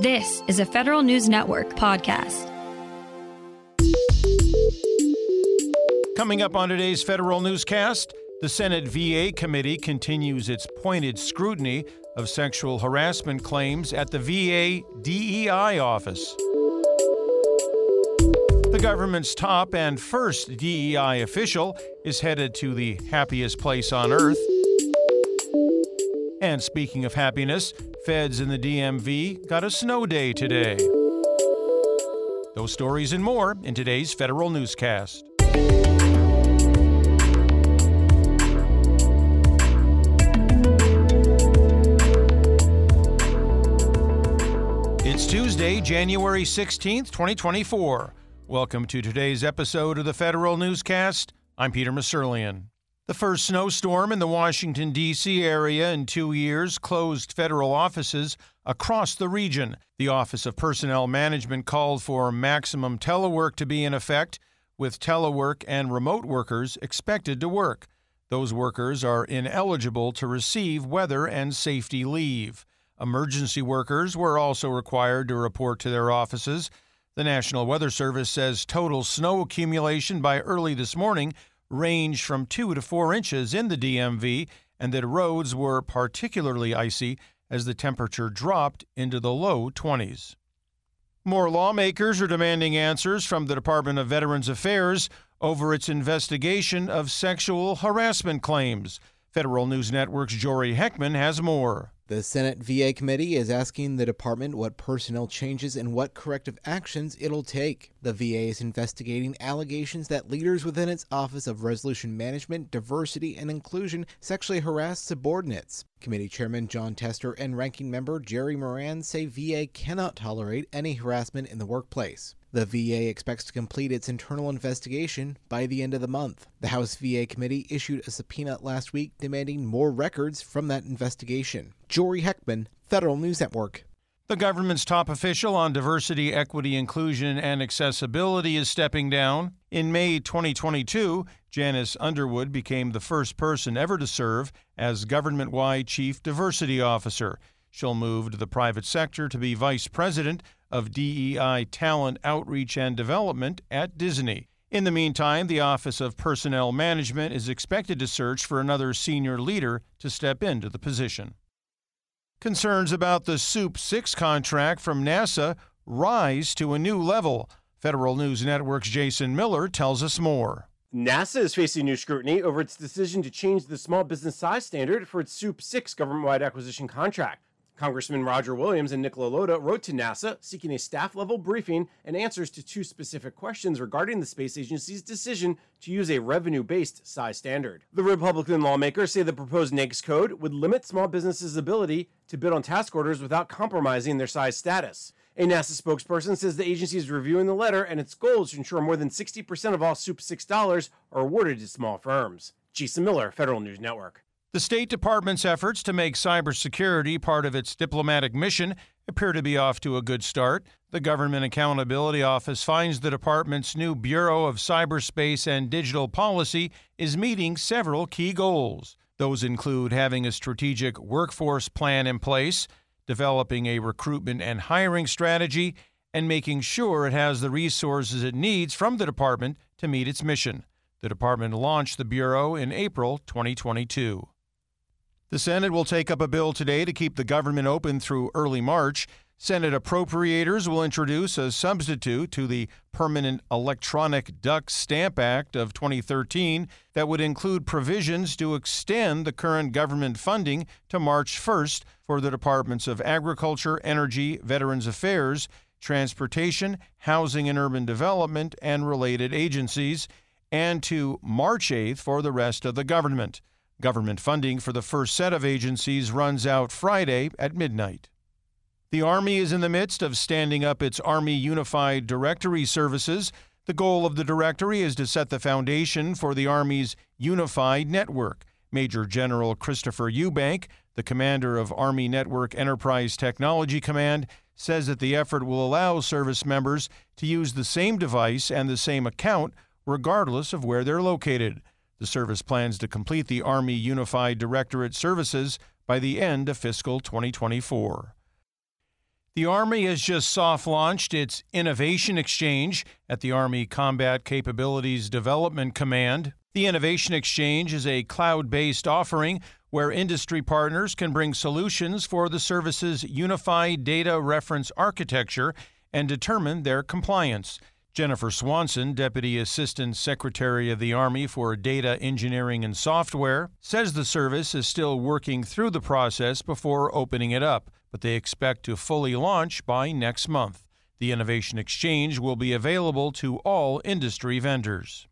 This is a Federal News Network podcast. Coming up on today's Federal Newscast, the Senate VA committee continues its pointed scrutiny of sexual harassment claims at the VA DEI office. The government's top and first DEI official is headed to the happiest place on earth. And speaking of happiness, feds in the DMV got a snow day today. Those stories and more in today's Federal Newscast. It's Tuesday, January 16th, 2024. Welcome to today's episode of the Federal Newscast. I'm Peter Musurlian. The first snowstorm in the Washington, D.C. area in two years closed federal offices across the region. The Office of Personnel Management called for maximum telework to be in effect, with telework and remote workers expected to work. Those workers are ineligible to receive weather and safety leave. Emergency workers were also required to report to their offices. The National Weather Service says total snow accumulation by early this morning ranged from 2 to 4 inches in the DMV and that roads were particularly icy as the temperature dropped into the low 20s. More lawmakers are demanding answers from the Department of Veterans Affairs over its investigation of sexual harassment claims. Federal News Network's Jory Heckman has more. The Senate VA committee is asking the department what personnel changes and what corrective actions it'll take. The VA is investigating allegations that leaders within its Office of Resolution Management, Diversity, and Inclusion sexually harassed subordinates. Committee Chairman Jon Tester and Ranking Member Jerry Moran say VA cannot tolerate any harassment in the workplace. The VA expects to complete its internal investigation by the end of the month. The House VA committee issued a subpoena last week demanding more records from that investigation. Jory Heckman, Federal News Network. The government's top official on diversity, equity, inclusion, and accessibility is stepping down. In May 2022, Janice Underwood became the first person ever to serve as government wide chief diversity officer. She'll move to the private sector to be vice president of DEI talent outreach and development at Disney. In the meantime, the Office of Personnel Management is expected to search for another senior leader to step into the position. Concerns about the SEWP 6 contract from NASA rise to a new level. Federal News Network's Jason Miller tells us more. NASA is facing new scrutiny over its decision to change the small business size standard for its SEWP 6 government wide acquisition contract. Congressman Roger Williams and Nick LaLota wrote to NASA seeking a staff level briefing and answers to two specific questions regarding the space agency's decision to use a revenue based size standard. The Republican lawmakers say the proposed NAICS code would limit small businesses' ability to bid on task orders without compromising their size status. A NASA spokesperson says the agency is reviewing the letter and its goal is to ensure more than 60% of all SEWP 6 dollars are awarded to small firms. Jason Miller, Federal News Network. The State Department's efforts to make cybersecurity part of its diplomatic mission appear to be off to a good start. The Government Accountability Office finds the department's new Bureau of Cyberspace and Digital Policy is meeting several key goals. Those include having a strategic workforce plan in place, developing a recruitment and hiring strategy, and making sure it has the resources it needs from the department to meet its mission. The department launched the Bureau in April 2022. The Senate will take up a bill today to keep the government open through early March. Senate appropriators will introduce a substitute to the Permanent Electronic Duck Stamp Act of 2013 that would include provisions to extend the current government funding to March 1st for the Departments of Agriculture, Energy, Veterans Affairs, Transportation, Housing and Urban Development, and related agencies, and to March 8th for the rest of the government. Government funding for the first set of agencies runs out Friday at midnight. The Army is in the midst of standing up its Army Unified Directory services. The goal of the directory is to set the foundation for the Army's unified network. Major General Christopher Eubank, the commander of Army Network Enterprise Technology Command, says that the effort will allow service members to use the same device and the same account regardless of where they're located. The service plans to complete the Army Unified Directorate services by the end of fiscal 2024. The Army has just soft launched its Innovation Exchange at the Army Combat Capabilities Development Command. The Innovation Exchange is a cloud based offering where industry partners can bring solutions for the service's unified data reference architecture and determine their compliance. Jennifer Swanson, Deputy Assistant Secretary of the Army for Data Engineering and Software, says the service is still working through the process before opening it up, but they expect to fully launch by next month. The Innovation Exchange will be available to all industry vendors.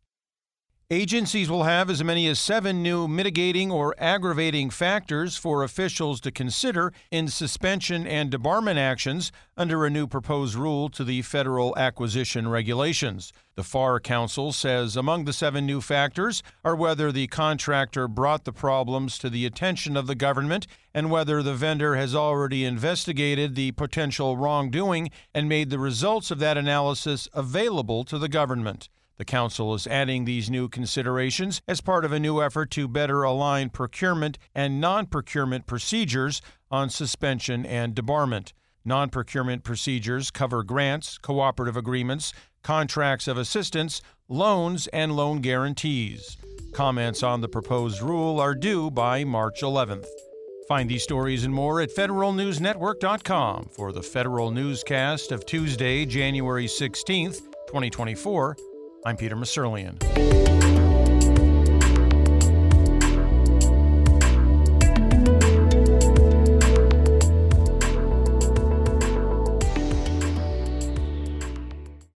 Agencies will have as many as seven new mitigating or aggravating factors for officials to consider in suspension and debarment actions under a new proposed rule to the federal acquisition regulations. The FAR Council says among the seven new factors are whether the contractor brought the problems to the attention of the government and whether the vendor has already investigated the potential wrongdoing and made the results of that analysis available to the government. The Council is adding these new considerations as part of a new effort to better align procurement and non procurement procedures on suspension and debarment. Non procurement procedures cover grants, cooperative agreements, contracts of assistance, loans, and loan guarantees. Comments on the proposed rule are due by March 11th. Find these stories and more at federalnewsnetwork.com for the Federal Newscast of Tuesday, January 16th, 2024. I'm Peter Musurlian.